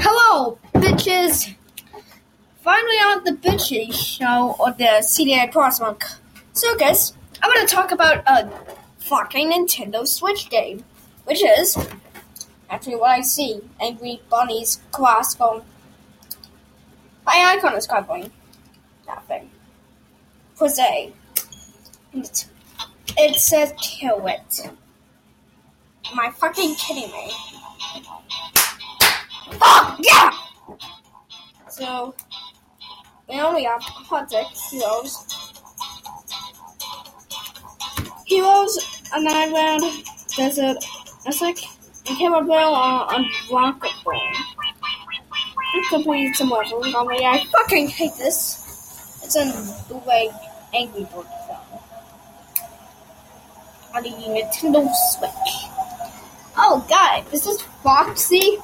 Hello, bitches! Finally on the bitchy show on the CDI Crossmark Circus, I'm gonna talk about a fucking Nintendo Switch game, which is actually what I see. Angry Bunnies class going. My icon is covering nothing. Jose. It, it says kill it. Am I fucking kidding me? Fuck yeah! So, we only have Project Heroes. Heroes, a nine round desert, Essex, and Camera on Unblockable. We completed some levels me. I fucking hate this. It's in the way Angry Bird film. On the Nintendo Switch. Oh god, this is Foxy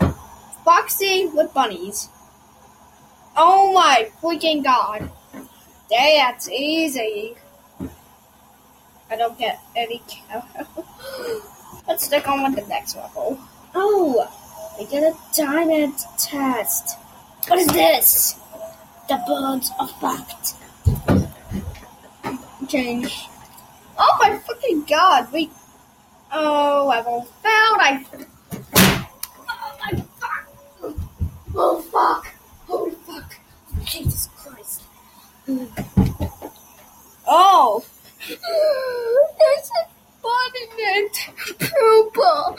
Foxy with bunnies. Oh my freaking god. That's easy. I don't get any Let's stick on with the next level. Oh, we get a diamond test. What is this? The birds effect. Change. Oh my fucking god, we. Oh, level failed. I Oh fuck! Holy fuck! Jesus Christ! Oh! There's a bonnet purple.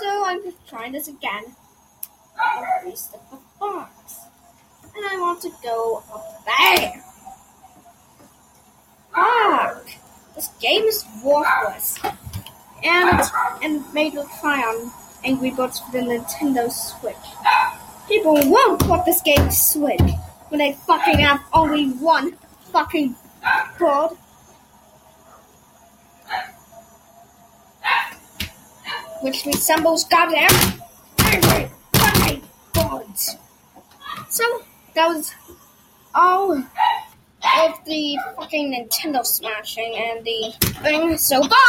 so I'm just trying this again. Increase the box, and I want to go up there. Fuck! This game is worthless, and and made with try on Angry Birds for the Nintendo Switch. People won't want this game Switch when they fucking have only one fucking bird. Which resembles goddamn angry fucking birds. So that was all of the fucking Nintendo smashing and the thing. So bye!